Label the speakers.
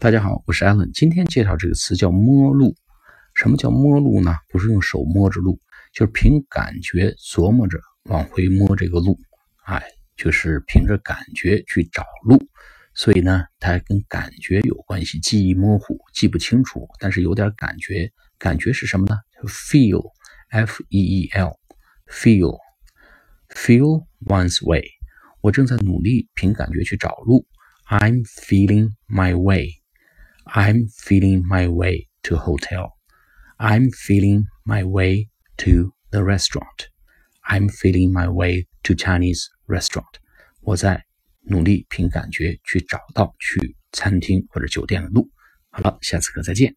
Speaker 1: 大家好，我是 Allen。今天介绍这个词叫摸路。什么叫摸路呢？不是用手摸着路，就是凭感觉琢磨着往回摸这个路。哎，就是凭着感觉去找路。所以呢，它跟感觉有关系，记忆模糊，记不清楚，但是有点感觉。感觉是什么呢？Feel，F E E L，Feel，Feel one's way。我正在努力凭感觉去找路。I'm feeling my way. I'm feeling my way to hotel. I'm feeling my way to the restaurant. I'm feeling my way to Chinese restaurant. 我在努力凭感觉去找到去餐厅或者酒店的路。好了，下次课再见。